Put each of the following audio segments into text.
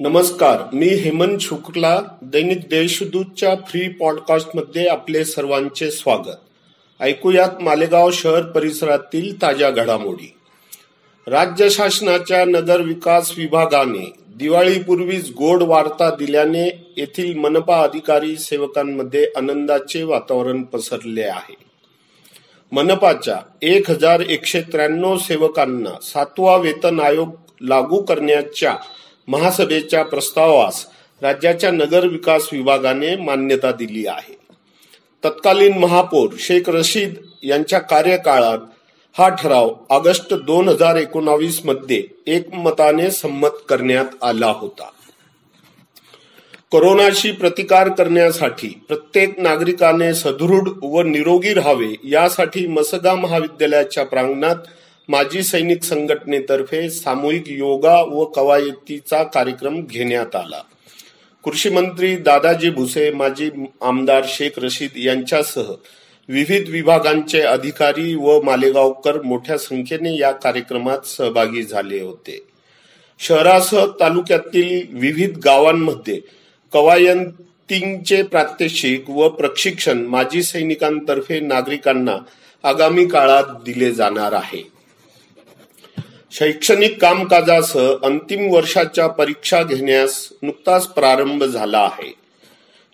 नमस्कार मी हेमंत शुक्ला दैनिक देशदूतच्या फ्री पॉडकास्टमध्ये आपले सर्वांचे स्वागत. ऐकूयात मालेगाव शहर परिसरातील ताज्या घडामोडी. राज्य शासनाच्या नगर विकास विभागाने दिवाळीपूर्वीच गोड वार्ता दिल्याने येथील मनपा अधिकारी सेवकांमध्ये आनंदाचे वातावरण पसरले आहे. मनपाच्या एक हजार एकशे त्र्याण्णव सेवकांना सातवा वेतन आयोग लागू करण्याच्या महासभेच्या प्रस्तावास राज्याच्या नगर विकास विभागाने मान्यता दिली आहे. तत्कालीन महापौर शेख रशीद यांच्या कार्यकाळात हा ठराव ऑगस्ट दोन हजार एकोणावीसमध्ये एकमताने संमत करण्यात आला होता. कोरोनाशी प्रतिकार करण्यासाठी प्रत्येक नागरिकाने सदृढ व निरोगी राहावे यासाठी मसगा महाविद्यालयाच्या प्रांगणात माजी सैनिक संघटनेतर्फे सामूहिक योगा व कवायतीचा कार्यक्रम घेण्यात आला. कृषी मंत्री दादाजी भुसे माजी आमदार शेख रशीद यांच्यासह विविध विभागांचे अधिकारी व मालेगावकर मोठ्या संख्येने या कार्यक्रमात सहभागी झाले होते. शहरासह तालुक्यातील विविध गावांमध्ये कवायतींचे प्रात्यक्षिक व प्रशिक्षण माजी सैनिकांतर्फे नागरिकांना आगामी काळात दिले जाणार आहे. शैक्षणिक कामकाजासह अंतिम वर्षाच्या परीक्षा घेण्यास नुकताच प्रारंभ झाला आहे.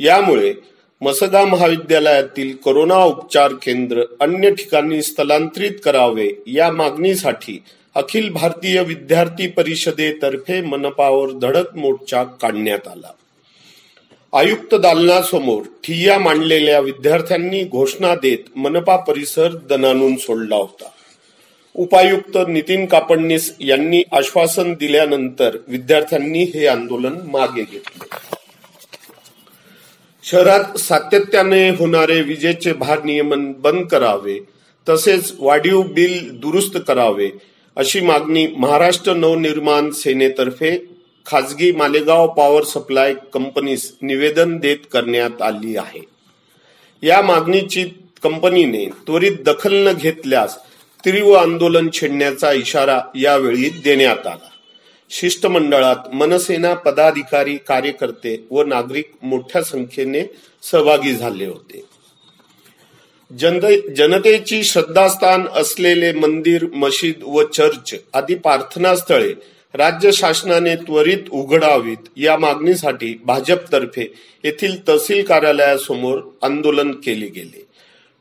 यामुळे मसदा महाविद्यालयातील कोरोना उपचार केंद्र अन्य ठिकाणी स्थलांतरित करावे या मागणीसाठी अखिल भारतीय विद्यार्थी परिषदेतर्फे मनपावर धडक मोर्चा काढण्यात आला. आयुक्त दालनासमोर ठिय्या मांडलेल्या विद्यार्थ्यांनी घोषणा देत मनपा परिसर दणानून सोडला होता. उपायुक्त नितीन कापडणीस यांनी आश्वासन दिल्यानंतर विद्यार्थ्यांनी हे आंदोलन मागे घेतले. शहरात सातत्याने होणारे विजेचे भारनियमन बंद करावे तसेच वाढीव बिल दुरुस्त करावे अशी मागणी महाराष्ट्र नवनिर्माण सेनेतर्फे खाजगी मालेगाव पॉवर सप्लाय कंपनीस निवेदन देत करण्यात आली आहे. या मागणीची कंपनीने त्वरित दखल न घेतल्यास तीव्र आंदोलन छेडण्याचा इशारा यावेळी देण्यात आला. शिष्टमंडळात मनसेना पदाधिकारी कार्यकर्ते व नागरिक मोठ्या संख्येने सहभागी झाले होते. जनतेची श्रद्धास्थान असलेले मंदिर मशीद व चर्च आदी प्रार्थनास्थळे राज्य शासनाने त्वरित उघडावीत या मागणीसाठी भाजपतर्फे येथील तहसील कार्यालयासमोर आंदोलन केले गेले.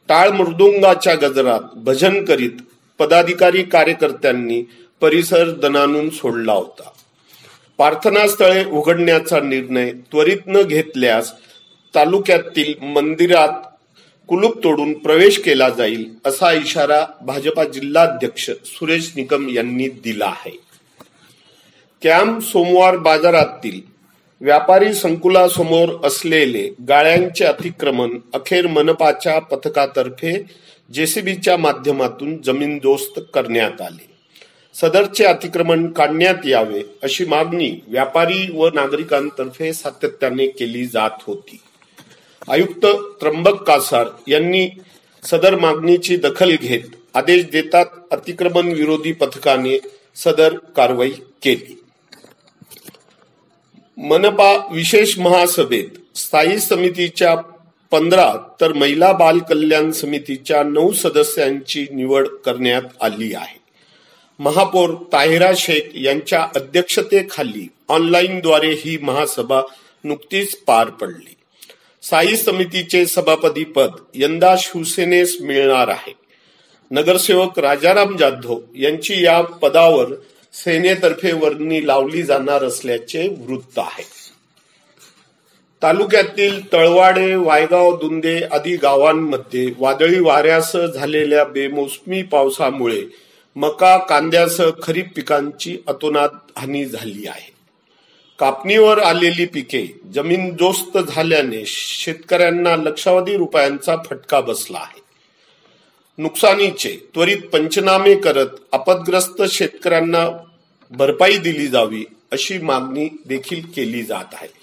टाळ मृदुंगाच्या गजरात भजन करीत पदाधिकारी कार्यकर्त्यांनी परिसर दणानून सोडला होता. प्रार्थनास्थळे उघडण्याचा निर्णय त्वरित न घेतल्यास तालुक्यातील मंदिरात कुलूप तोडून प्रवेश केला जाईल असा इशारा भाजपा जिल्हाध्यक्ष सुरेश निकम यांनी दिला आहे. कॅम्प सोमवार बाजारातील व्यापारी संकुलासमोर असलेले गाळ्यांचे अतिक्रमण अखेर मनपाच्या पथकातर्फे जेसीबीच्या माध्यमातून जमीनदोस्त करण्यात आले. सदरचे अतिक्रमण काढण्यात यावे अशी मागणी व्यापारी व नागरिकांतर्फे सातत्याने केली जात होती. आयुक्त त्र्यंबक कासार यांनी सदर मागणीची दखल घेत आदेश देतात अतिक्रमण विरोधी पथकाने सदर कारवाई केली. मनपा विशेष महासभेत स्थायी समितीच्या पंधरा तर महिला बाल कल्याण समितीच्या नऊ सदस्यांची निवड करण्यात आली आहे. महापौर ताहिरा शेख यांच्या अध्यक्षतेखाली ऑनलाईनद्वारे ही महासभा नुकतीच पार पडली. साई समितीचे सभापती पद यंदा शिवसेनेस मिळणार आहे. नगरसेवक राजाराम जाधव यांची या पदावर सेनेतर्फे वर्णी लावली जाणार असल्याचे वृत्त आहे. तालुक्यातील तळवाडे वायगाव दुंदे आदी गावांमध्ये वादळी वाऱ्यासह झालेल्या बेमोसमी पावसामुळे मका कांद्यासह खरीप पिकांची अतोनात हानी झाली आहे. कापणीवर आलेली पिके जमीनदोस्त झाल्याने शेतकऱ्यांना लक्षावधी रुपयांचा फटका बसला आहे. नुकसानीचे त्वरित पंचनामे करत आपदग्रस्त शेतकऱ्यांना भरपाई दिली जावी अशी मागणी देखील केली जात आहे.